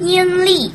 英丽